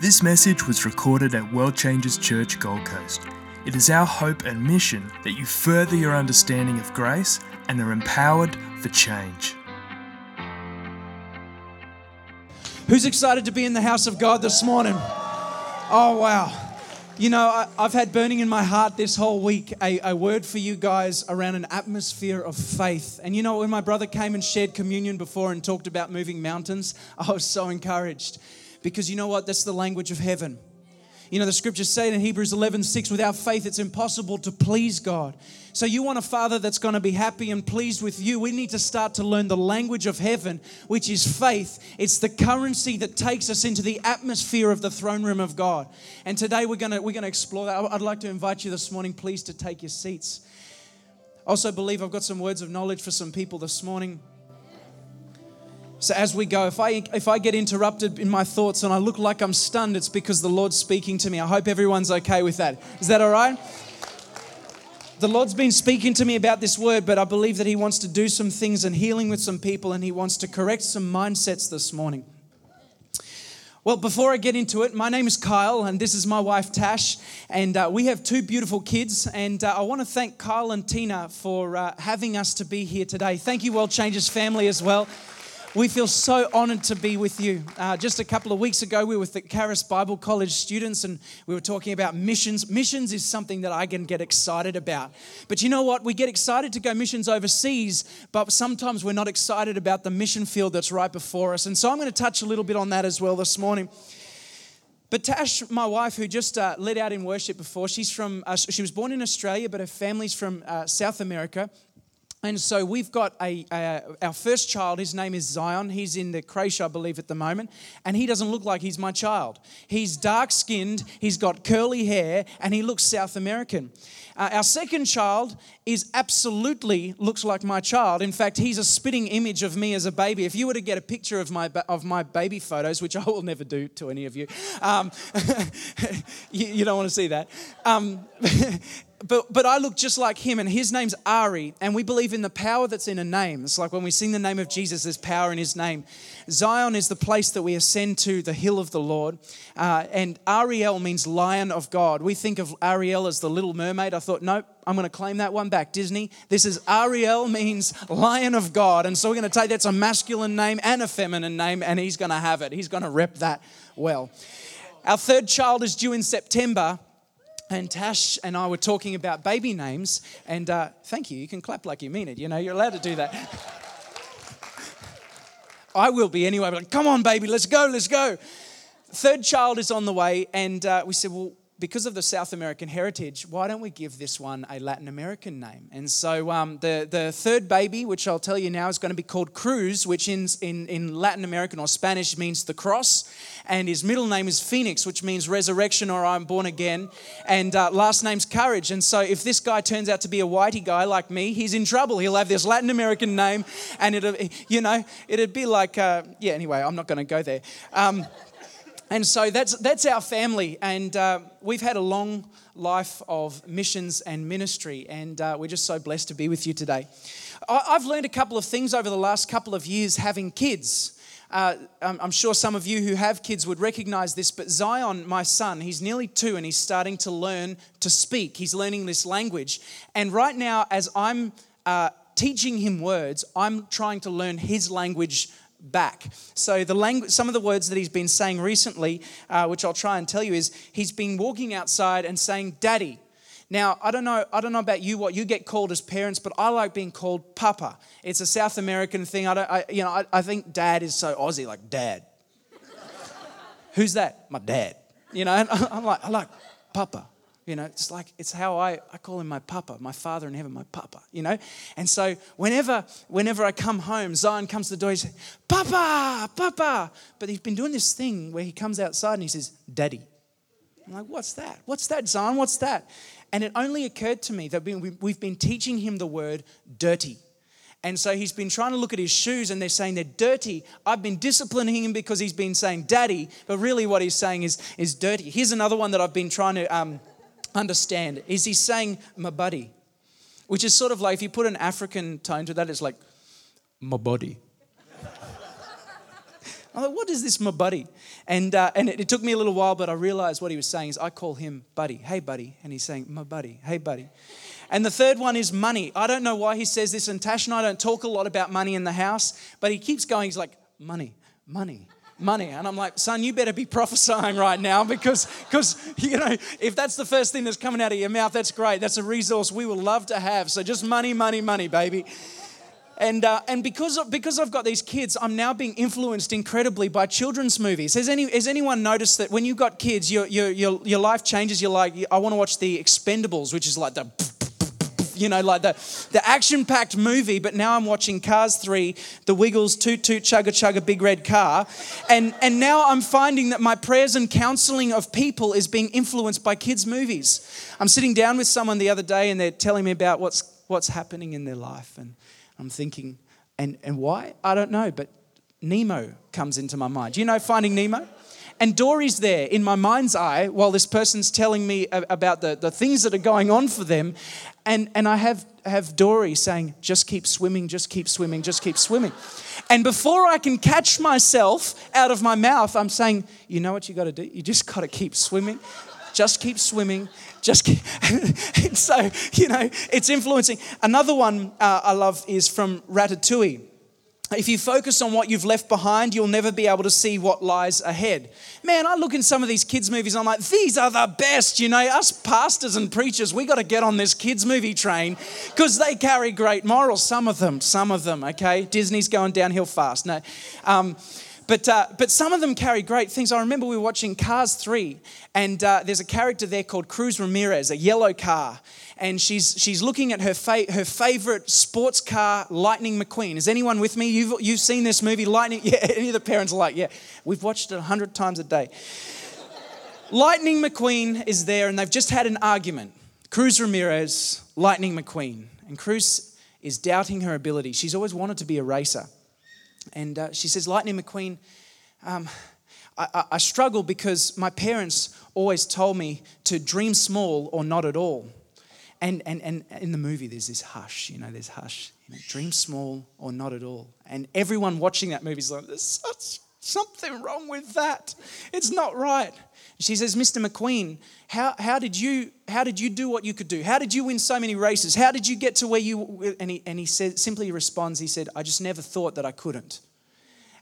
This message was recorded at World Changes Church Gold Coast. It is our hope and mission that you further your understanding of grace and are empowered for change. Who's excited to be in the house of God this morning? Oh, wow. You know, I, have had burning in my heart this whole week a, a, word for you guys around an atmosphere of faith. And you know, when my brother came and shared communion before and talked about moving mountains, I was so encouraged because you know what? That's the language of heaven. You know, the scriptures say in Hebrews 11 6, without faith, it's impossible to please God. So, you want a father that's going to be happy and pleased with you. We need to start to learn the language of heaven, which is faith. It's the currency that takes us into the atmosphere of the throne room of God. And today we're going to, we're going to explore that. I'd like to invite you this morning, please, to take your seats. Also believe I've got some words of knowledge for some people this morning. So as we go, if I if I get interrupted in my thoughts and I look like I'm stunned, it's because the Lord's speaking to me. I hope everyone's okay with that. Is that all right? The Lord's been speaking to me about this word, but I believe that He wants to do some things and healing with some people, and He wants to correct some mindsets this morning. Well, before I get into it, my name is Kyle, and this is my wife Tash, and uh, we have two beautiful kids. And uh, I want to thank Kyle and Tina for uh, having us to be here today. Thank you, World Changes family, as well. We feel so honored to be with you. Uh, just a couple of weeks ago, we were with the Charis Bible College students and we were talking about missions. Missions is something that I can get excited about. But you know what? We get excited to go missions overseas, but sometimes we're not excited about the mission field that's right before us. And so I'm going to touch a little bit on that as well this morning. But Tash, my wife, who just uh, led out in worship before, she's from, uh, she was born in Australia, but her family's from uh, South America. And so we've got a, our first child, his name is Zion. He's in the creche, I believe, at the moment. And he doesn't look like he's my child. He's dark skinned, he's got curly hair, and he looks South American. Uh, our second child is absolutely looks like my child. In fact, he's a spitting image of me as a baby. If you were to get a picture of my, of my baby photos, which I will never do to any of you, um, you, you, don't want to see that. Um, but, but I look just like him, and his name's Ari, and we believe in the power that's in a name. It's like when we sing the name of Jesus, there's power in his name. Zion is the place that we ascend to, the hill of the Lord, uh, and Ariel means lion of God. We think of Ariel as the little mermaid. I thought, nope, I'm going to claim that one back, Disney. This is Ariel means lion of God, and so we're going to take that's a masculine name and a feminine name, and he's going to have it. He's going to rep that well. Our third child is due in September and Tash and I were talking about baby names, and uh, thank you. You can clap like you mean it. You know, you're allowed to do that. I will be anyway. But like, come on, baby, let's go, let's go. Third child is on the way, and uh, we said, well, because of the South American heritage, why don't we give this one a Latin American name? And so um, the, the third baby, which I'll tell you now, is going to be called Cruz, which in, in, in Latin American or Spanish means the cross. And his middle name is Phoenix, which means resurrection or I'm born again. And uh, last name's Courage. And so if this guy turns out to be a whitey guy like me, he's in trouble. He'll have this Latin American name, and it'll, you know, it'd be like, uh, yeah, anyway, I'm not going to go there. Um, and so that's, that's our family. And uh, we've had a long life of missions and ministry. And uh, we're just so blessed to be with you today. I, I've learned a couple of things over the last couple of years having kids. Uh, I'm sure some of you who have kids would recognize this, but Zion, my son, he's nearly two and he's starting to learn to speak. He's learning this language. And right now, as I'm uh, teaching him words, I'm trying to learn his language back. So the language, some of the words that he's been saying recently, uh, which I'll try and tell you, is he's been walking outside and saying "daddy." Now I don't know, I don't know about you what you get called as parents, but I like being called Papa. It's a South American thing. I don't, I, you know, I, I think Dad is so Aussie, like Dad. Who's that? My dad. You know, and I'm like, I like Papa. You know, it's like, it's how I, I call him my papa, my father in heaven, my papa, you know? And so whenever, whenever I come home, Zion comes to the door, he says, Papa, Papa. But he's been doing this thing where he comes outside and he says, Daddy. I'm like, what's that? What's that, Zion? What's that? And it only occurred to me that we've been teaching him the word dirty. And so he's been trying to look at his shoes and they're saying they're dirty. I've been disciplining him because he's been saying daddy, but really what he's saying is, is dirty. Here's another one that I've been trying to um, understand is he's saying my buddy, which is sort of like if you put an African tone to that, it's like my body. I'm like, what is this, my buddy? And, uh, and it, it took me a little while, but I realized what he was saying is I call him buddy. Hey, buddy. And he's saying, my buddy. Hey, buddy. And the third one is money. I don't know why he says this, and Tash and I don't talk a lot about money in the house, but he keeps going, he's like, money, money, money. And I'm like, son, you better be prophesying right now because, because you know, if that's the first thing that's coming out of your mouth, that's great. That's a resource we will love to have. So just money, money, money, baby. And, uh, and because, of, because I've got these kids, I'm now being influenced incredibly by children's movies. Has, any, has anyone noticed that when you've got kids, your, your, your, your life changes? You're like, I want to watch The Expendables, which is like the you know, like the, the action packed movie, but now I'm watching Cars 3, The Wiggles, Toot Toot Chugga Chugga Big Red Car. And, and now I'm finding that my prayers and counseling of people is being influenced by kids' movies. I'm sitting down with someone the other day and they're telling me about what's, what's happening in their life. And I'm thinking, and, and why? I don't know, but Nemo comes into my mind. You know Finding Nemo? And Dory's there in my mind's eye while this person's telling me about the, the things that are going on for them. And, and I have, have Dory saying, just keep swimming, just keep swimming, just keep swimming. And before I can catch myself out of my mouth, I'm saying, you know what you got to do? You just got to keep swimming. Just keep swimming. Just keep. so, you know, it's influencing. Another one uh, I love is from Ratatouille if you focus on what you've left behind, you'll never be able to see what lies ahead. Man, I look in some of these kids' movies, I'm like, these are the best. You know, us pastors and preachers, we got to get on this kids' movie train because they carry great morals. Some of them, some of them, okay? Disney's going downhill fast. No. Um, but, uh, but some of them carry great things. I remember we were watching Cars 3, and uh, there's a character there called Cruz Ramirez, a yellow car and she's, she's looking at her, fa- her favorite sports car, Lightning McQueen. Is anyone with me? You've, you've seen this movie, Lightning? Yeah, any of the parents are like, yeah, we've watched it a hundred times a day. Lightning McQueen is there, and they've just had an argument. Cruz Ramirez, Lightning McQueen. And Cruz is doubting her ability. She's always wanted to be a racer. And uh, she says, Lightning McQueen, um, I, I, struggle because my parents always told me to dream small or not at all. And, and, and in the movie, there's this hush, you know, there's hush. You know, dream small or not at all. And everyone watching that movie is like, there's such, something wrong with that. It's not right. She says, Mr. McQueen, how, how, did you, how did you do what you could do? How did you win so many races? How did you get to where you... And he, and he said, simply responds, he said, I just never thought that I couldn't.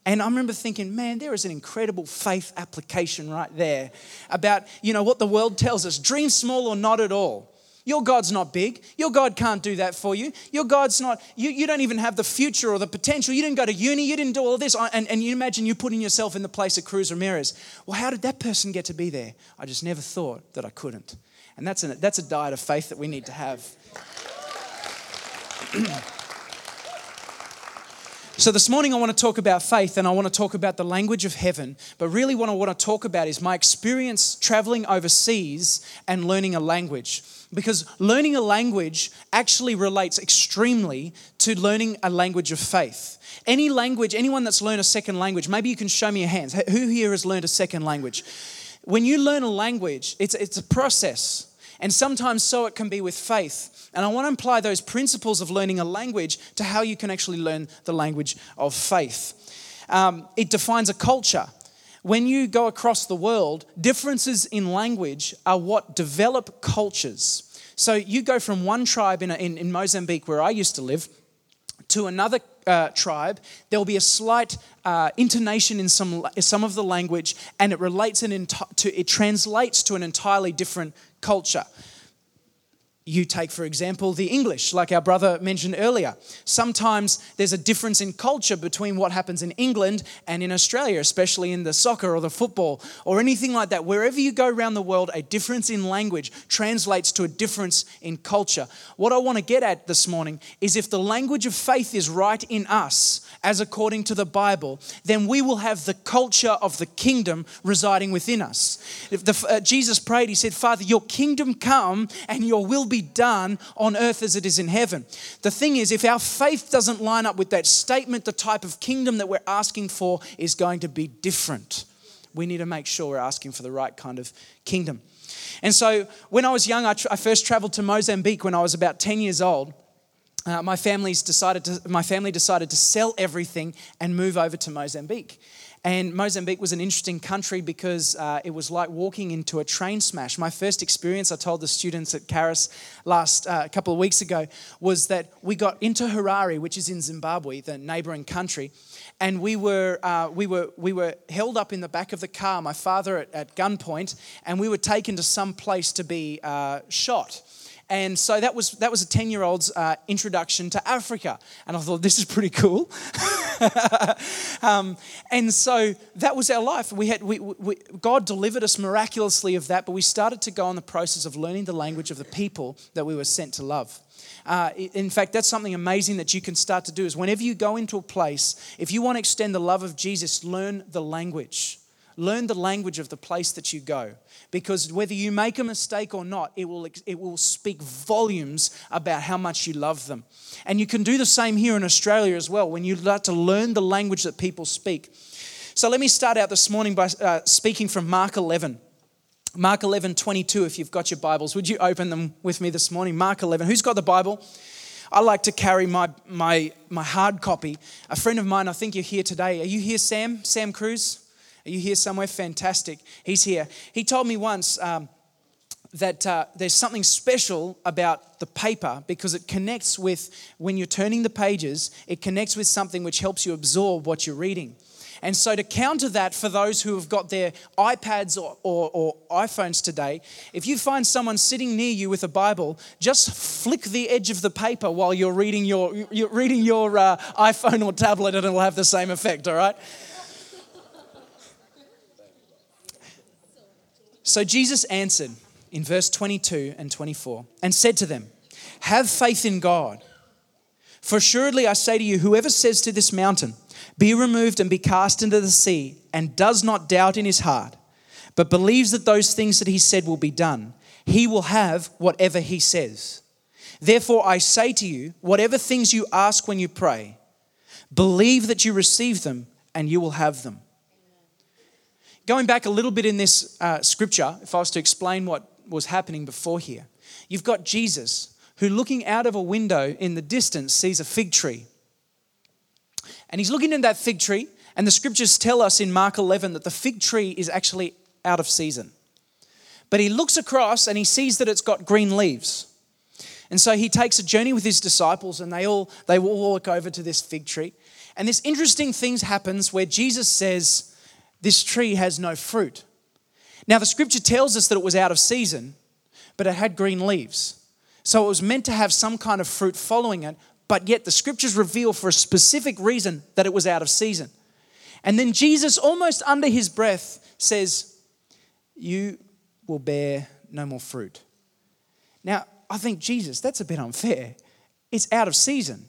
And I remember thinking, man, there is an incredible faith application right there about, you know, what the world tells us dream small or not at all. Your God's not big. Your God can't do that for you. Your God's not, you, you don't even have the future or the potential. You didn't go to uni. You didn't do all this. And, and you imagine you putting yourself in the place of Cruz Ramirez. Well, how did that person get to be there? I just never thought that I couldn't. And that's, a that's a diet of faith that we need to have. So, this morning I want to talk about faith and I want to talk about the language of heaven. But really, what I want to talk about is my experience traveling overseas and learning a language. Because learning a language actually relates extremely to learning a language of faith. Any language, anyone that's learned a second language, maybe you can show me your hands. Who here has learned a second language? When you learn a language, it's, it's a process. And sometimes so it can be with faith. And I want to apply those principles of learning a language to how you can actually learn the language of faith. Um, it defines a culture. When you go across the world, differences in language are what develop cultures. So you go from one tribe in, in, in Mozambique, where I used to live, to another uh, tribe, there will be a slight uh, intonation in some, some of the language, and it relates an enti- to, it translates to an entirely different culture. You take, for example, the English, like our brother mentioned earlier. Sometimes there's a difference in culture between what happens in England and in Australia, especially in the soccer or the football or anything like that. Wherever you go around the world, a difference in language translates to a difference in culture. What I want to get at this morning is if the language of faith is right in us, as according to the Bible, then we will have the culture of the kingdom residing within us. If the, uh, Jesus prayed, He said, Father, your kingdom come and your will be done on earth as it is in heaven. The thing is, if our faith doesn't line up with that statement, the type of kingdom that we're asking for is going to be different. We need to make sure we're asking for the right kind of kingdom. And so when I was young, I, tr- I first traveled to Mozambique when I was about 10 years old. Uh, my family's decided to, my family decided to sell everything and move over to Mozambique. And Mozambique was an interesting country because uh, it was like walking into a train smash. My first experience, I told the students at Charis last uh, couple of weeks ago, was that we got into Harare, which is in Zimbabwe, the neighboring country, and we were, uh, we, were, we were held up in the back of the car, my father at, at gunpoint, and we were taken to some place to be uh, shot. And so that was, that was a 10 year old's uh, introduction to Africa. And I thought, this is pretty cool. um, and so that was our life. We had, we, we, God delivered us miraculously of that, but we started to go on the process of learning the language of the people that we were sent to love. Uh, in fact, that's something amazing that you can start to do is whenever you go into a place, if you want to extend the love of Jesus, learn the language. Learn the language of the place that you go. Because whether you make a mistake or not, it will, it will speak volumes about how much you love them. And you can do the same here in Australia as well when you start to learn the language that people speak. So let me start out this morning by uh, speaking from Mark 11. Mark 11, 22, if you've got your Bibles. Would you open them with me this morning? Mark 11. Who's got the Bible? I like to carry my, my, my hard copy. A friend of mine, I think you're here today. Are you here, Sam? Sam Cruz? Are you here somewhere? Fantastic. He's here. He told me once um, that uh, there's something special about the paper because it connects with, when you're turning the pages, it connects with something which helps you absorb what you're reading. And so, to counter that for those who have got their iPads or, or, or, iPhones today, if you find someone sitting near you with a Bible, just flick the edge of the paper while you're reading your, you're reading your uh, iPhone or tablet, and it'll have the same effect, all right? So Jesus answered in verse 22 and 24 and said to them, Have faith in God. For assuredly I say to you, whoever says to this mountain, Be removed and be cast into the sea, and does not doubt in his heart, but believes that those things that he said will be done, he will have whatever he says. Therefore I say to you, whatever things you ask when you pray, believe that you receive them, and you will have them. Going back a little bit in this uh, scripture, if I was to explain what was happening before here, you've got Jesus who, looking out of a window in the distance, sees a fig tree. And he's looking in that fig tree, and the scriptures tell us in Mark 11 that the fig tree is actually out of season. But he looks across and he sees that it's got green leaves. And so he takes a journey with his disciples, and they all they all walk over to this fig tree. And this interesting thing happens where Jesus says, this tree has no fruit. Now, the scripture tells us that it was out of season, but it had green leaves. So it was meant to have some kind of fruit following it, but yet the scriptures reveal for a specific reason that it was out of season. And then Jesus, almost under his breath, says, You will bear no more fruit. Now, I think, Jesus, that's a bit unfair. It's out of season.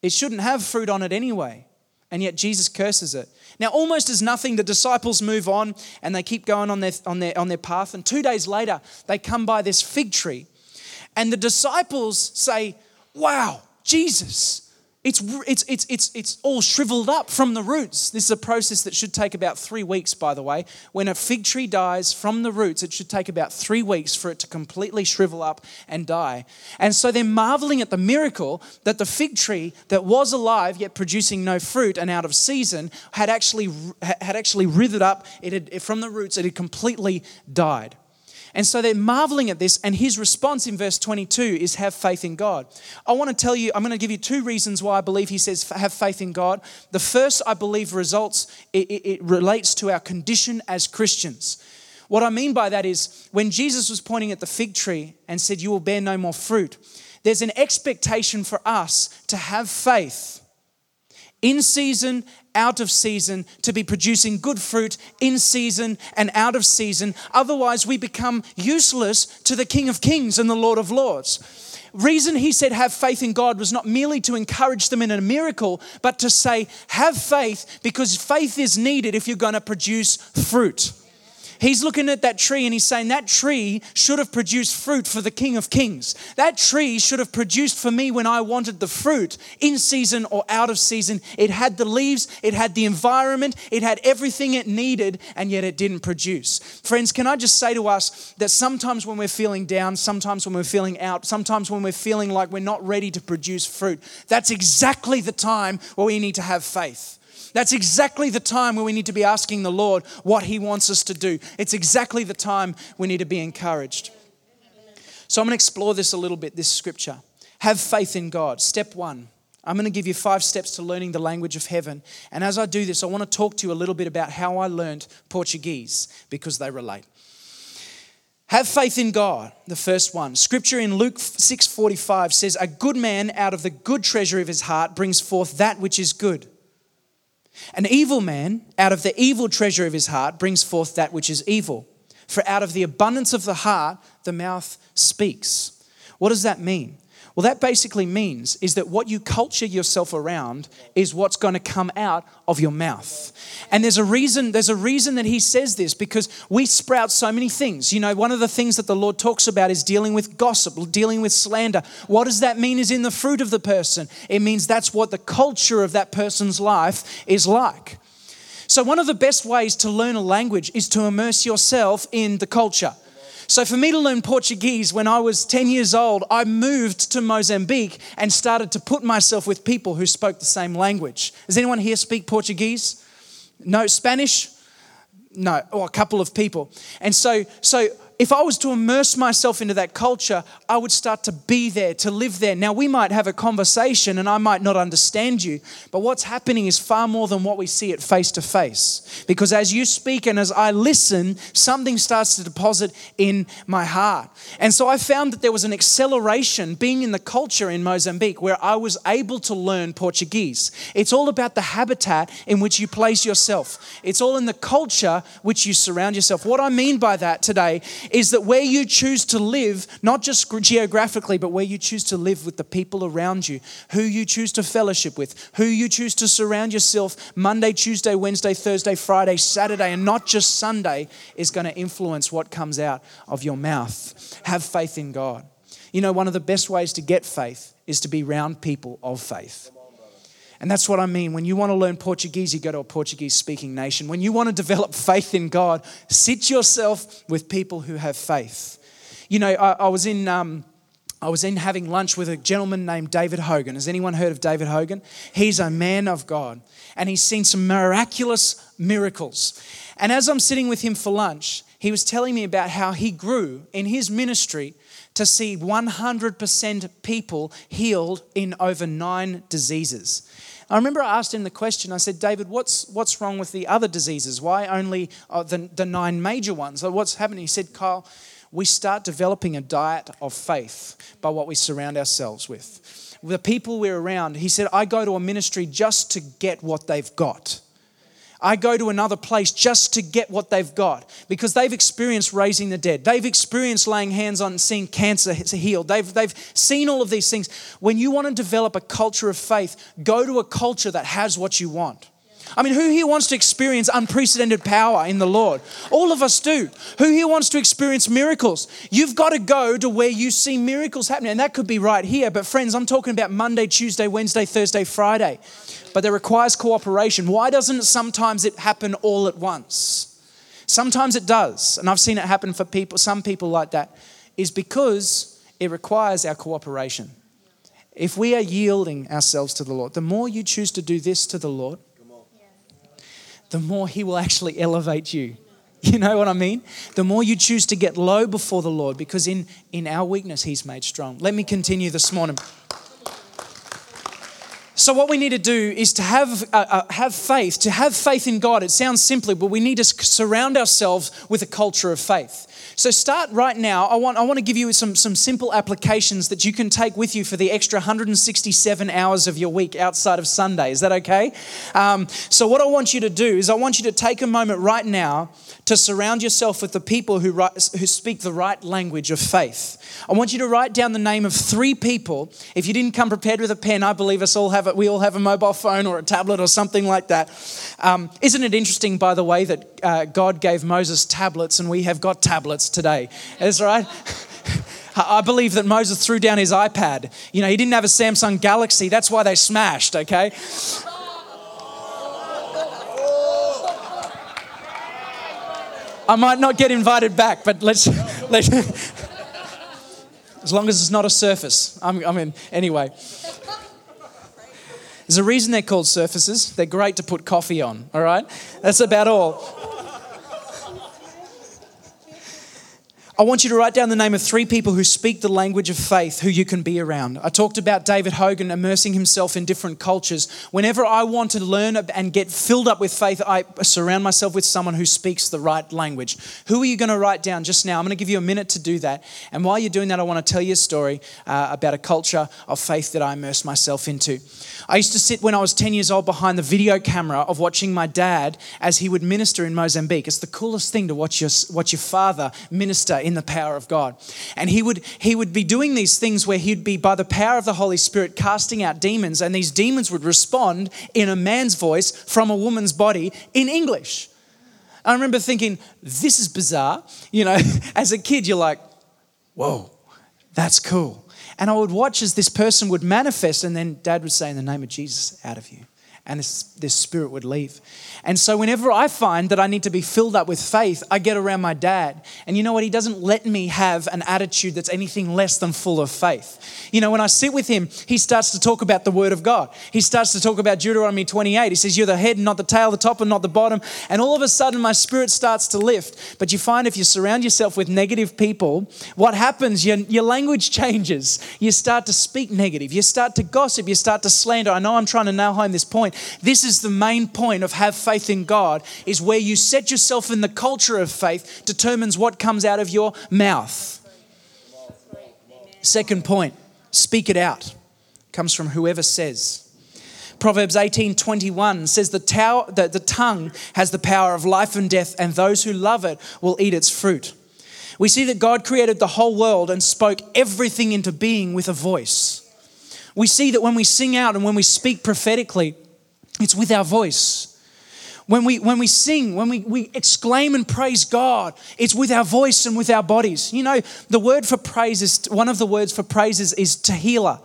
It shouldn't have fruit on it anyway and yet Jesus curses it. Now, almost as nothing, the disciples move on and they keep going on their, on their, on their path. And two days later, they come by this fig tree. And the disciples say, Wow, Jesus, it's, it's, it's, it's, it's all shriveled up from the roots. This is a process that should take about three weeks, by the way. When a fig tree dies from the roots, it should take about three weeks for it to completely shrivel up and die. And so they're marveling at the miracle that the fig tree that was alive yet producing no fruit and out of season had actually, had actually withered up. It had, from the roots, it had completely died. And so they're marveling at this, and his response in verse 22 is have faith in God. I want to tell you, I'm going to give you two reasons why I believe he says have faith in God. The first, I believe, results, it, it, it relates to our condition as Christians. What I mean by that is when Jesus was pointing at the fig tree and said, You will bear no more fruit, there's an expectation for us to have faith in season out of season, to be producing good fruit in season and out of season. Otherwise, we become useless to the King of Kings and the Lord of Lords. Reason he said have faith in God was not merely to encourage them in a miracle, but to say have faith because faith is needed if you're going to produce fruit. He's looking at that tree and he's saying, That tree should have produced fruit for the King of Kings. That tree should have produced for me when I wanted the fruit, in season or out of season. It had the leaves, it had the environment, it had everything it needed, and yet it didn't produce. Friends, can I just say to us that sometimes when we're feeling down, sometimes when we're feeling out, sometimes when we're feeling like we're not ready to produce fruit, that's exactly the time where we need to have faith. That's exactly the time where we need to be asking the Lord what He wants us to do. It's exactly the time we need to be encouraged. So I'm going to explore this a little bit, this scripture. Have faith in God. Step one. I'm going to give you five steps to learning the language of heaven. And as I do this, I want to talk to you a little bit about how I learned Portuguese because they relate. Have faith in God, the first one. Scripture in Luke 6:45 says, "A good man out of the good treasure of his heart brings forth that which is good." An evil man, out of the evil treasure of his heart, brings forth that which is evil. For out of the abundance of the heart, the mouth speaks. What does that mean? Well, that basically means is that what you culture yourself around is what's going to come out of your mouth. And there's a reason there's a reason that he says this because we sprout so many things. You know, one of the things that the Lord talks about is dealing with gossip, dealing with slander. What does that mean is in the fruit of the person? It means that's what the culture of that person's life is like. So one of the best ways to learn a language is to immerse yourself in the culture. So, for me to learn Portuguese when I was 10 years old, I moved to Mozambique and started to put myself with people who spoke the same language. Does anyone here speak Portuguese? No, Spanish? No, or a couple of people. And so, so if I was to immerse myself into that culture, I would start to be there, to live there. Now, we might have a conversation and I might not understand you, but what's happening is far more than what we see it face to face. Because as you speak and as I listen, something starts to deposit in my heart. And so I found that there was an acceleration being in the culture in Mozambique where I was able to learn Portuguese. It's all about the habitat in which you place yourself, it's all in the culture which you surround yourself. What I mean by that today is that where you choose to live, not just geographically, but where you choose to live with the people around you, who you choose to fellowship with, who you choose to surround yourself Monday, Tuesday, Wednesday, Thursday, Friday, Saturday, and not just Sunday, is going to influence what comes out of your mouth. Have faith in God. You know, one of the best ways to get faith is to be around people of faith. And that's what I mean. When you want to learn Portuguese, you go to a Portuguese speaking nation. When you want to develop faith in God, sit yourself with people who have faith. You know, I, I was in. Um, I was in having lunch with a gentleman named David Hogan. Has anyone heard of David Hogan? He's a man of God and he's seen some miraculous miracles. And as I'm sitting with him for lunch, he was telling me about how he grew in his ministry to see 100% people healed in over nine diseases. I remember I asked him the question. I said, David, what's, what's wrong with the other diseases? Why only uh, the, the nine major ones? What's happening? He said, Kyle, we start developing a diet of faith by what we surround ourselves with. The people we're around, he said, I go to a ministry just to get what they've got. I go to another place just to get what they've got because they've experienced raising the dead. They've experienced laying hands on and seeing cancer healed. They've, they've seen all of these things. When you want to develop a culture of faith, go to a culture that has what you want. I mean, who here wants to experience unprecedented power in the Lord? All of us do. Who here wants to experience miracles? You've got to go to where you see miracles happening. And that could be right here. But, friends, I'm talking about Monday, Tuesday, Wednesday, Thursday, Friday but that requires cooperation. Why doesn't sometimes it happen all at once? Sometimes it does, and I've seen it happen for people, some people like that, is because it requires our cooperation. If we are yielding ourselves to the Lord, the more you choose to do this to the Lord, the more He will actually elevate you. You know what I mean? The more you choose to get low before the Lord, because in, in our weakness, He's made strong. Let me continue this morning. So, what we need to do is to have, uh, uh, have faith. To have faith in God, it sounds simply, but we need to surround ourselves with a culture of faith. So, start right now. I want, I want to give you some, some simple applications that you can take with you for the extra 167 hours of your week outside of Sunday. Is that okay? Um, so, what I want you to do is, I want you to take a moment right now to surround yourself with the people who, write, who speak the right language of faith. I want you to write down the name of three people. If you didn't come prepared with a pen, I believe us all have it. We all have a mobile phone or a tablet or something like that. Um, isn't it interesting, by the way, that uh, God gave Moses tablets and we have got tablets today? Is right. I believe that Moses threw down his iPad. You know, he didn't have a Samsung Galaxy. That's why they smashed, okay? I might not get invited back, but let's, let's as long as it's not a surface. I'm, I mean, anyway. There's a reason they're called surfaces. They're great to put coffee on, all right? That's about all. I want you to write down the name of three people who speak the language of faith who you can be around. I talked about David Hogan immersing himself in different cultures. Whenever I want to learn and get filled up with faith, I surround myself with someone who speaks the right language. Who are you going to write down just now? I'm going to give you a minute to do that. And while you're doing that, I want to tell you a story uh, about a culture of faith that I immersed myself into. I used to sit when I was 10 years old behind the video camera of watching my dad as he would minister in Mozambique. It's the coolest thing to watch your, watch your father minister in the power of God. And he would, he would be doing these things where he'd be, by the power of the Holy Spirit, casting out demons, and these demons would respond in a man's voice from a woman's body in English. I remember thinking, this is bizarre. You know, as a kid, you're like, whoa, that's cool. And I would watch as this person would manifest, and then dad would say, In the name of Jesus, out of you. And this, this spirit would leave. And so, whenever I find that I need to be filled up with faith, I get around my dad. And you know what? He doesn't let me have an attitude that's anything less than full of faith. You know, when I sit with him, he starts to talk about the Word of God. He starts to talk about Deuteronomy 28. He says, You're the head and not the tail, the top and not the bottom. And all of a sudden, my spirit starts to lift. But you find if you surround yourself with negative people, what happens? Your, your language changes. You start to speak negative. You start to gossip. You start to slander. I know I'm trying to nail home this point. This is the main point of have faith in God is where you set yourself in the culture of faith determines what comes out of your mouth. Second point, speak it out. Comes from whoever says. Proverbs 18:21 says the, tower, the, the tongue has the power of life and death, and those who love it will eat its fruit. We see that God created the whole world and spoke everything into being with a voice. We see that when we sing out and when we speak prophetically, it's with our voice. When we, when we sing, when we, we exclaim and praise God, it's with our voice and with our bodies. You know, the word for praise is, one of the words for praises is tehillah.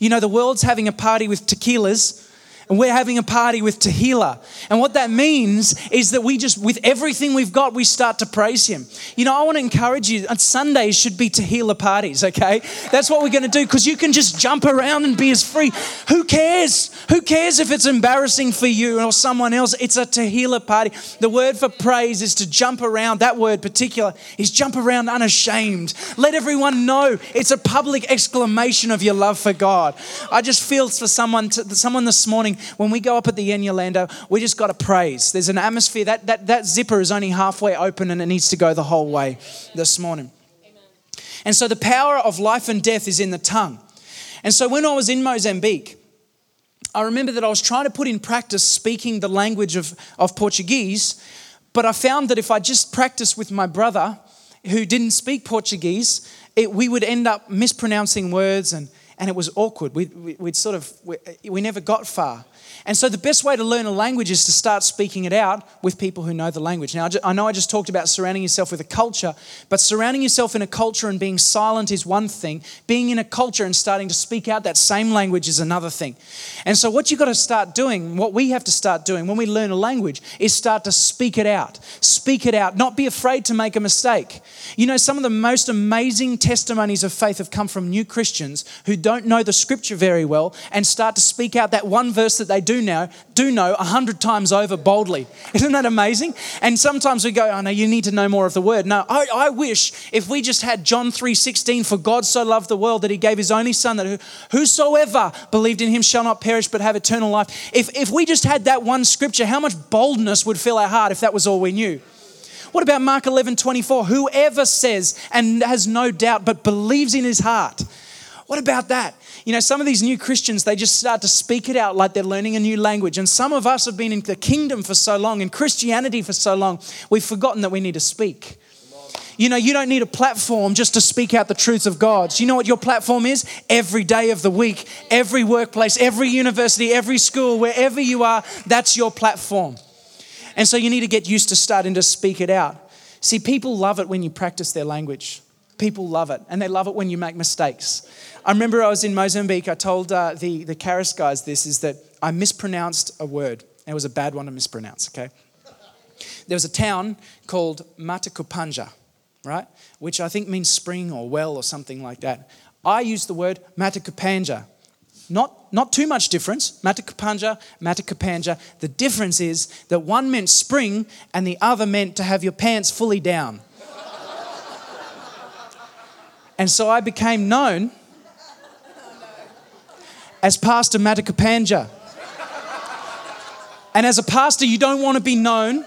You know, the world's having a party with tequilas and we're having a party with Tehillah. And what that means is that we just, with everything we've got, we start to praise Him. You know, I want to encourage you, on Sundays should be Tehillah parties, okay? That's what we're going to do because you can just jump around and be as free. Who cares? Who cares if it's embarrassing for you or someone else? It's a Tehillah party. The word for praise is to jump around. That word particular is jump around unashamed. Let everyone know. It's a public exclamation of your love for God. I just feel for someone, to, someone this morning when we go up at the end, Yolanda, we just got to praise. There's an atmosphere. That, that, that zipper is only halfway open and it needs to go the whole way this morning. Amen. And so the power of life and death is in the tongue. And so when I was in Mozambique, I remember that I was trying to put in practice speaking the language of, of Portuguese, but I found that if I just practiced with my brother who didn't speak Portuguese, it, we would end up mispronouncing words and and it was awkward. We, we, would sort of, we, we never got far. And so the best way to learn a language is to start speaking it out with people who know the language. Now, I know I just talked about surrounding yourself with a culture, but surrounding yourself in a culture and being silent is one thing. Being in a culture and starting to speak out that same language is another thing. And so, what you've got to start doing, what we have to start doing when we learn a language, is start to speak it out. Speak it out. Not be afraid to make a mistake. You know, some of the most amazing testimonies of faith have come from new Christians who don't know the scripture very well and start to speak out that one verse that they do know, do know a hundred times over boldly. Isn't that amazing? And sometimes we go, oh no, you need to know more of the word. No, I, I wish if we just had John 3:16, for God so loved the world that he gave his only son that whosoever believed in him shall not perish but have eternal life. If, if we just had that one scripture, how much boldness would fill our heart if that was all we knew? What about Mark 11, 24? Whoever says and has no doubt but believes in his heart. What about that? You know, some of these new Christians, they just start to speak it out like they're learning a new language. And some of us have been in the kingdom for so long, in Christianity for so long, we've forgotten that we need to speak. You know, you don't need a platform just to speak out the truths of God. So you know what your platform is? Every day of the week, every workplace, every university, every school, wherever you are, that's your platform. And so you need to get used to starting to speak it out. See, people love it when you practice their language. People love it, and they love it when you make mistakes. I remember I was in Mozambique. I told uh, the, the Charis guys this is that I mispronounced a word. It was a bad one to mispronounce, okay? There was a town called Matakupanja right? Which I think means spring or well or something like that. I used the word Matakupanja. Not, not too much difference. Matakupanja, Matakupanja. The difference is that one meant spring and the other meant to have your pants fully down. And so I became known as Pastor Matakupanja. And as a pastor, you don't want to be known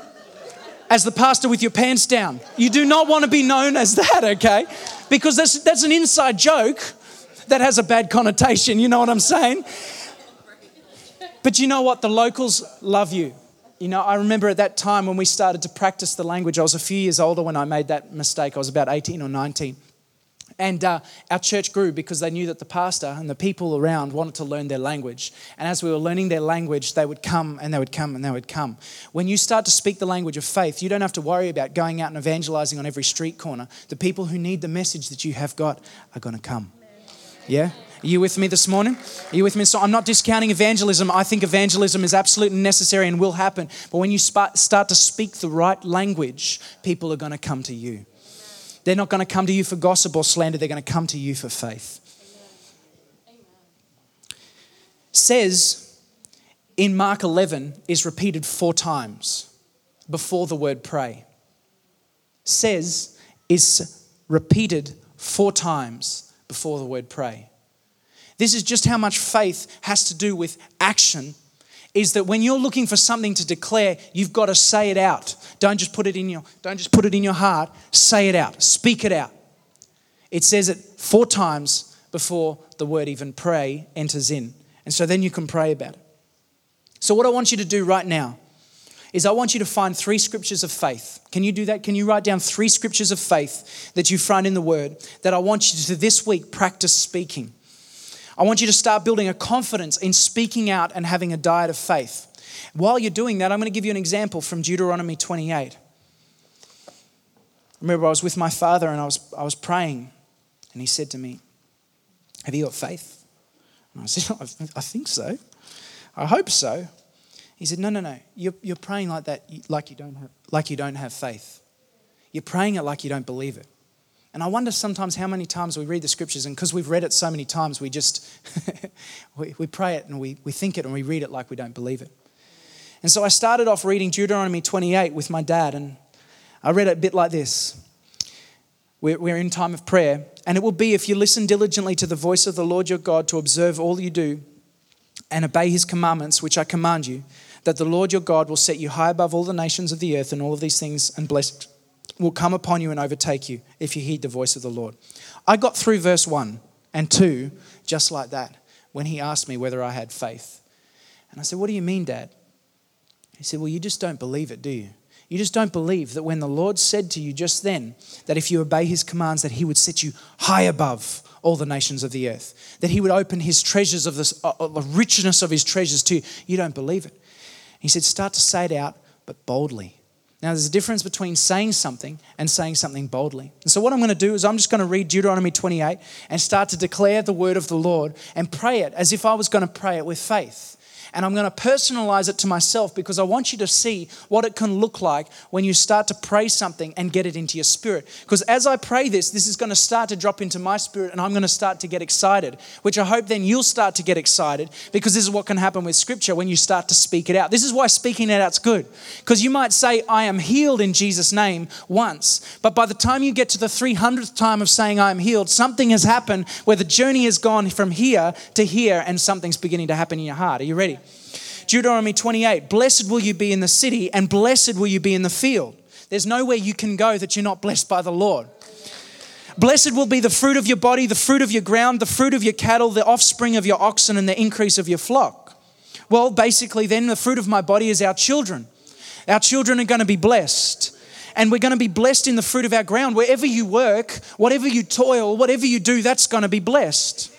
as the pastor with your pants down. You do not want to be known as that, okay? Because that's, that's an inside joke that has a bad connotation. You know what I'm saying? But you know what? The locals love you. You know, I remember at that time when we started to practice the language, I was a few years older when I made that mistake. I was about 18 or 19. And uh, our church grew because they knew that the pastor and the people around wanted to learn their language. And as we were learning their language, they would come and they would come and they would come. When you start to speak the language of faith, you don't have to worry about going out and evangelizing on every street corner. The people who need the message that you have got are going to come. Yeah? Are you with me this morning? Are you with me? So I'm not discounting evangelism. I think evangelism is absolutely necessary and will happen. But when you start to speak the right language, people are going to come to you. They're not going to come to you for gossip or slander, they're going to come to you for faith. Amen. Says in Mark 11 is repeated four times before the word pray. Says is repeated four times before the word pray. This is just how much faith has to do with action is that when you're looking for something to declare, you've got to say it out. Don't just put it in your don't just put it in your heart, say it out. Speak it out. It says it four times before the word even pray enters in. And so then you can pray about it. So what I want you to do right now is I want you to find three scriptures of faith. Can you do that? Can you write down three scriptures of faith that you find in the word that I want you to this week practice speaking? I want you to start building a confidence in speaking out and having a diet of faith. While you're doing that, I'm going to give you an example from Deuteronomy 28. I remember I was with my father and I was, I was praying, and he said to me, Have you got faith? And I said, I think so. I hope so. He said, No, no, no. You're, you're praying like that, like you, don't have, like you don't have faith. You're praying it like you don't believe it. And I wonder sometimes how many times we read the scriptures, and because we've read it so many times, we just we, we pray it and we, we think it and we read it like we don't believe it. And so I started off reading Deuteronomy 28 with my dad, and I read it a bit like this. We're, we're in time of prayer, and it will be if you listen diligently to the voice of the Lord your God to observe all you do and obey his commandments, which I command you, that the Lord your God will set you high above all the nations of the earth and all of these things and bless will come upon you and overtake you if you heed the voice of the Lord. I got through verse 1 and 2 just like that when he asked me whether I had faith. And I said, What do you mean, Dad? He said, Well, you just don't believe it, do you? You just don't believe that when the Lord said to you just then that if you obey his commands, that he would set you high above all the nations of the earth, that he would open his treasures of this, uh, the richness of his treasures to you. You don't believe it. He said, Start to say it out, but boldly. Now, there's a difference between saying something and saying something boldly. And so, what I'm going to do is, I'm just going to read Deuteronomy 28 and start to declare the word of the Lord and pray it as if I was going to pray it with faith and I'm going to personalize it to myself because I want you to see what it can look like when you start to pray something and get it into your spirit. Because as I pray this, this is going to start to drop into my spirit and I'm going to start to get excited, which I hope then you'll start to get excited because this is what can happen with scripture when you start to speak it out. This is why speaking it out's good. Because you might say, I am healed in Jesus' name once, but by the time you get to the 300th time of saying I am healed, something has happened where the journey has gone from here to here and something's beginning to happen in your heart. Are you ready? Deuteronomy 28 Blessed will you be in the city, and blessed will you be in the field. There's nowhere you can go that you're not blessed by the Lord. Blessed will be the fruit of your body, the fruit of your ground, the fruit of your cattle, the offspring of your oxen, and the increase of your flock. Well, basically, then the fruit of my body is our children. Our children are going to be blessed. And we're going to be blessed in the fruit of our ground. Wherever you work, whatever you toil, whatever you do, that's going to be blessed.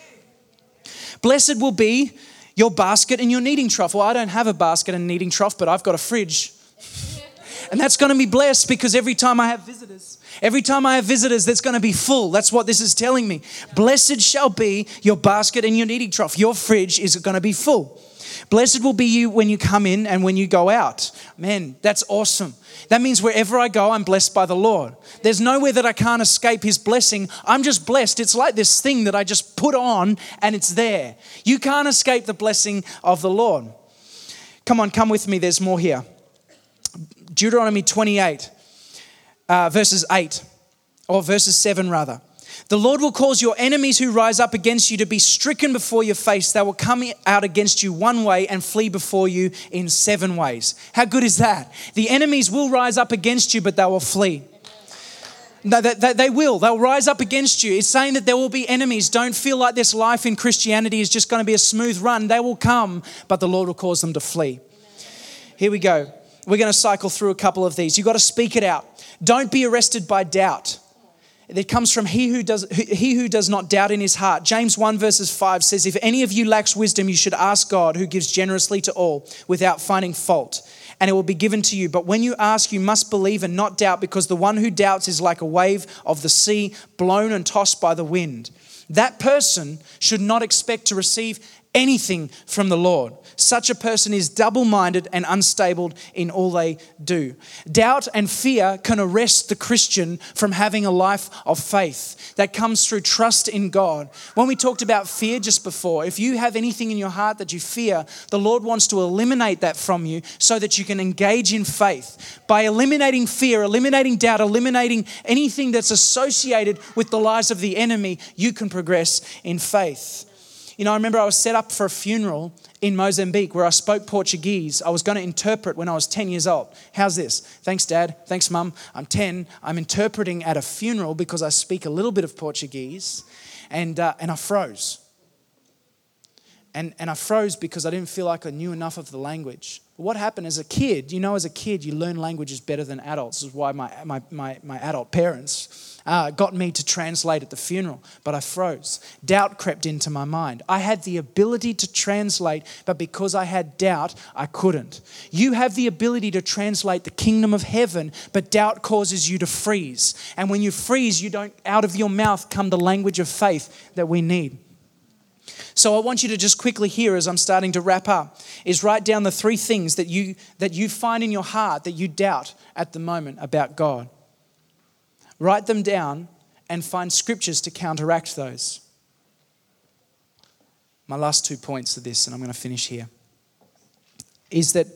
Blessed will be your basket and your kneading trough. Well, I don't have a basket and kneading trough, but I've got a fridge. And that's going to be blessed because every time I have visitors, every time I have visitors, that's going to be full. That's what this is telling me. Blessed shall be your basket and your kneading trough. Your fridge is going to be full. Blessed will be you when you come in and when you go out. Man, that's awesome. That means wherever I go, I'm blessed by the Lord. There's nowhere that I can't escape His blessing. I'm just blessed. It's like this thing that I just put on and it's there. You can't escape the blessing of the Lord. Come on, come with me. There's more here. Deuteronomy 28, uh, verses 8, or verses 7 rather. The Lord will cause your enemies who rise up against you to be stricken before your face. They will come out against you one way and flee before you in seven ways. How good is that? The enemies will rise up against you, but they will flee. No, they, they will. They'll rise up against you. It's saying that there will be enemies. Don't feel like this life in Christianity is just going to be a smooth run. They will come, but the Lord will cause them to flee. Here we go. We're going to cycle through a couple of these. You've got to speak it out. Don't be arrested by doubt. It comes from he who does he who does not doubt in his heart. James 1 verses 5 says, If any of you lacks wisdom, you should ask God, who gives generously to all, without finding fault, and it will be given to you. But when you ask, you must believe and not doubt, because the one who doubts is like a wave of the sea, blown and tossed by the wind. That person should not expect to receive anything from the Lord. Such a person is double minded and unstable in all they do. Doubt and fear can arrest the Christian from having a life of faith that comes through trust in God. When we talked about fear just before, if you have anything in your heart that you fear, the Lord wants to eliminate that from you so that you can engage in faith. By eliminating fear, eliminating doubt, eliminating anything that's associated with the lies of the enemy, you can progress in faith. You know, I remember I was set up for a funeral in Mozambique where I spoke Portuguese. I was going to interpret when I was 10 years old. How's this? Thanks, Dad. Thanks, Mum. I'm 10. I'm interpreting at a funeral because I speak a little bit of Portuguese. And, uh, and I froze. And, and I froze because I didn't feel like I knew enough of the language. What happened as a kid, you know, as a kid, you learn languages better than adults. This is why my, my, my, my adult parents uh, got me to translate at the funeral, but I froze. Doubt crept into my mind. I had the ability to translate, but because I had doubt, I couldn't. You have the ability to translate the kingdom of heaven, but doubt causes you to freeze. And when you freeze, you don't, out of your mouth come the language of faith that we need. So I want you to just quickly hear as I'm starting to wrap up is write down the three things that you that you find in your heart that you doubt at the moment about God. Write them down and find scriptures to counteract those. My last two points of this, and I'm going to finish here, is that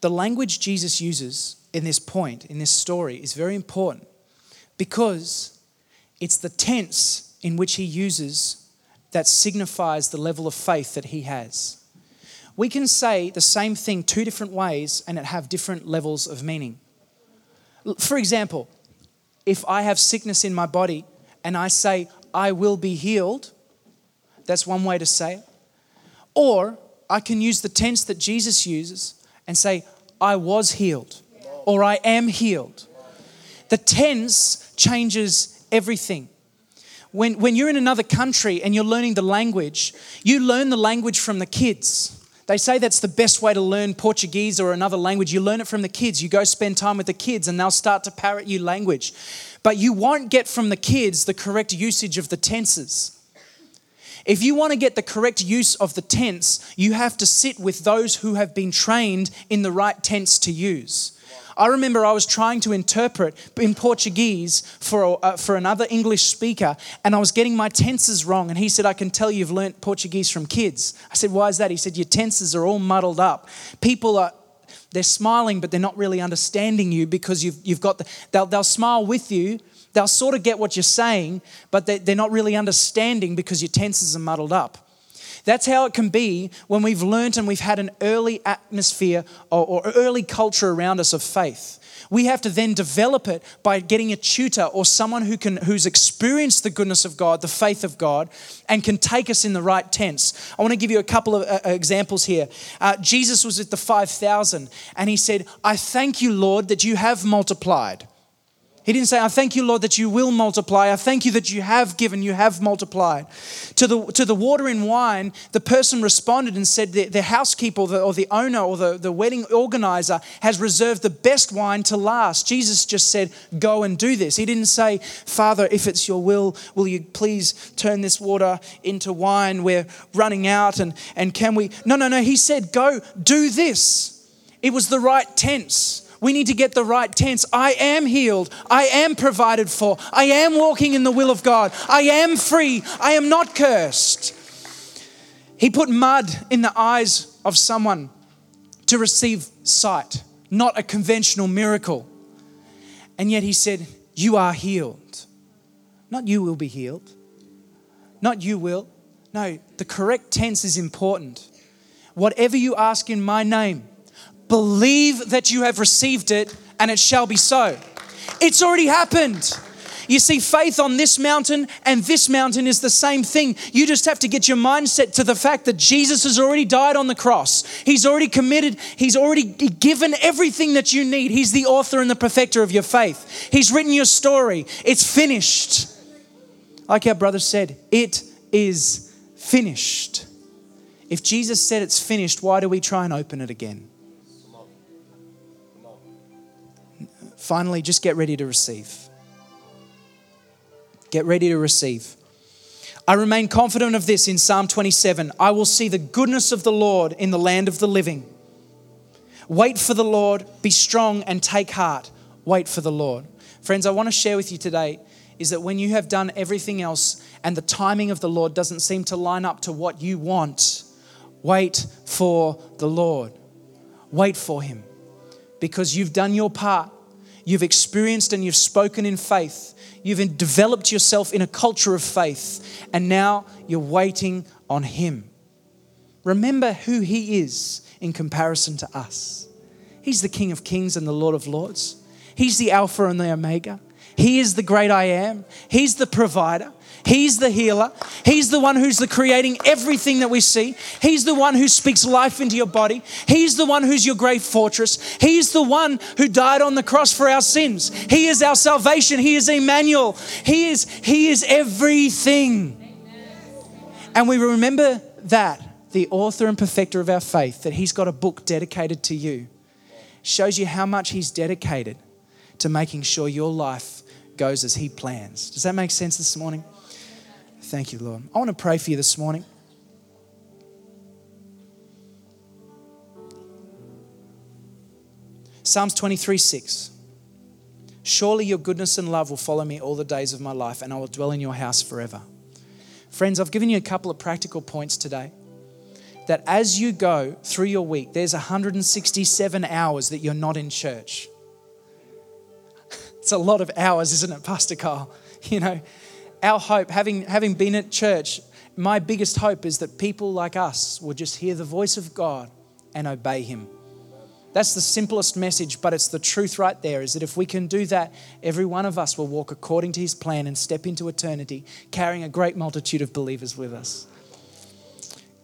the language Jesus uses in this point, in this story, is very important because it's the tense in which he uses that signifies the level of faith that he has. We can say the same thing two different ways and it have different levels of meaning. For example, if I have sickness in my body and I say, I will be healed, that's one way to say it. Or I can use the tense that Jesus uses and say, I was healed or I am healed. The tense changes everything. When, when you're in another country and you're learning the language, you learn the language from the kids. They say that's the best way to learn Portuguese or another language. You learn it from the kids. You go spend time with the kids and they'll start to parrot you language. But you won't get from the kids the correct usage of the tenses. If you want to get the correct use of the tense, you have to sit with those who have been trained in the right tense to use. I remember I was trying to interpret in Portuguese for, uh, for another English speaker, and I was getting my tenses wrong. And he said, I can tell you've learnt Portuguese from kids. I said, Why is that? He said, Your tenses are all muddled up. People are. They're smiling, but they're not really understanding you because you've, you've got the, they'll, they'll smile with you, they'll sort of get what you're saying, but they, they're not really understanding because your tenses are muddled up. That's how it can be when we've learnt and we've had an early atmosphere or, or early culture around us of faith. We have to then develop it by getting a tutor or someone who can who's experienced the goodness of God, the faith of God, and can take us in the right tense. I want to give you a couple of uh, examples here. Uh, Jesus was at the 5,000 and he said, I thank you, Lord, that you have multiplied. He didn't say, I thank you, Lord, that you will multiply. I thank you that you have given, you have multiplied. To the, to the water in wine, the person responded and said, The, the housekeeper or the, or the owner or the, the wedding organizer has reserved the best wine to last. Jesus just said, Go and do this. He didn't say, Father, if it's your will, will you please turn this water into wine? We're running out and, and can we? No, no, no. He said, Go do this. It was the right tense. We need to get the right tense. I am healed. I am provided for. I am walking in the will of God. I am free. I am not cursed. He put mud in the eyes of someone to receive sight, not a conventional miracle. And yet he said, You are healed. Not you will be healed. Not you will. No, the correct tense is important. Whatever you ask in my name, Believe that you have received it, and it shall be so. It's already happened. You see, faith on this mountain and this mountain is the same thing. You just have to get your mindset to the fact that Jesus has already died on the cross. He's already committed, He's already given everything that you need. He's the author and the perfecter of your faith. He's written your story. It's finished. Like our brother said, it is finished. If Jesus said it's finished, why do we try and open it again? Finally, just get ready to receive. Get ready to receive. I remain confident of this in Psalm 27 I will see the goodness of the Lord in the land of the living. Wait for the Lord, be strong and take heart. Wait for the Lord. Friends, I want to share with you today is that when you have done everything else and the timing of the Lord doesn't seem to line up to what you want, wait for the Lord. Wait for Him because you've done your part. You've experienced and you've spoken in faith. You've developed yourself in a culture of faith, and now you're waiting on Him. Remember who He is in comparison to us. He's the King of Kings and the Lord of Lords. He's the Alpha and the Omega. He is the great I am. He's the provider. He's the healer. He's the one who's the creating everything that we see. He's the one who speaks life into your body. He's the one who's your great fortress. He's the one who died on the cross for our sins. He is our salvation. He is Emmanuel. He is he is everything. And we remember that the author and perfecter of our faith that he's got a book dedicated to you shows you how much he's dedicated to making sure your life goes as he plans. Does that make sense this morning? Thank you, Lord. I want to pray for you this morning. Psalms 23 6. Surely your goodness and love will follow me all the days of my life, and I will dwell in your house forever. Friends, I've given you a couple of practical points today. That as you go through your week, there's 167 hours that you're not in church. It's a lot of hours, isn't it, Pastor Carl? You know, our hope, having, having been at church, my biggest hope is that people like us will just hear the voice of God and obey Him. That's the simplest message, but it's the truth right there is that if we can do that, every one of us will walk according to His plan and step into eternity, carrying a great multitude of believers with us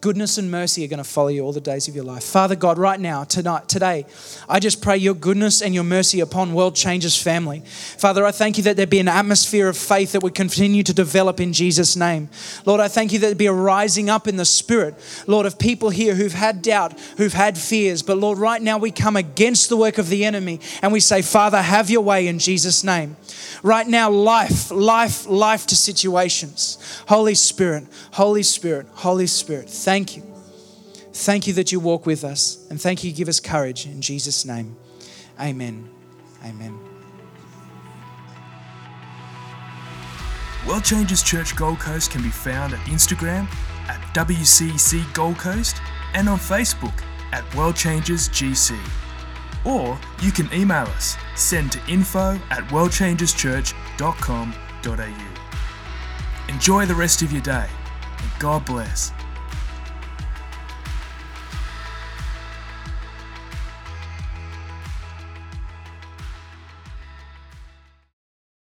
goodness and mercy are going to follow you all the days of your life. Father God, right now, tonight, today, I just pray your goodness and your mercy upon World Changers family. Father, I thank you that there be an atmosphere of faith that would continue to develop in Jesus' name. Lord, I thank you that there be a rising up in the spirit, Lord, of people here who've had doubt, who've had fears. But Lord, right now we come against the work of the enemy and we say, Father, have your way in Jesus' name. Right now, life, life, life to situations. Holy Spirit, Holy Spirit, Holy Spirit, thank you. Thank you that you walk with us, and thank you, give us courage in Jesus' name. Amen. Amen. World Changers Church Gold Coast can be found at Instagram at WCC Gold Coast and on Facebook at World Changers GC. Or you can email us, send to info at worldchangerschurch.com.au. Enjoy the rest of your day, and God bless.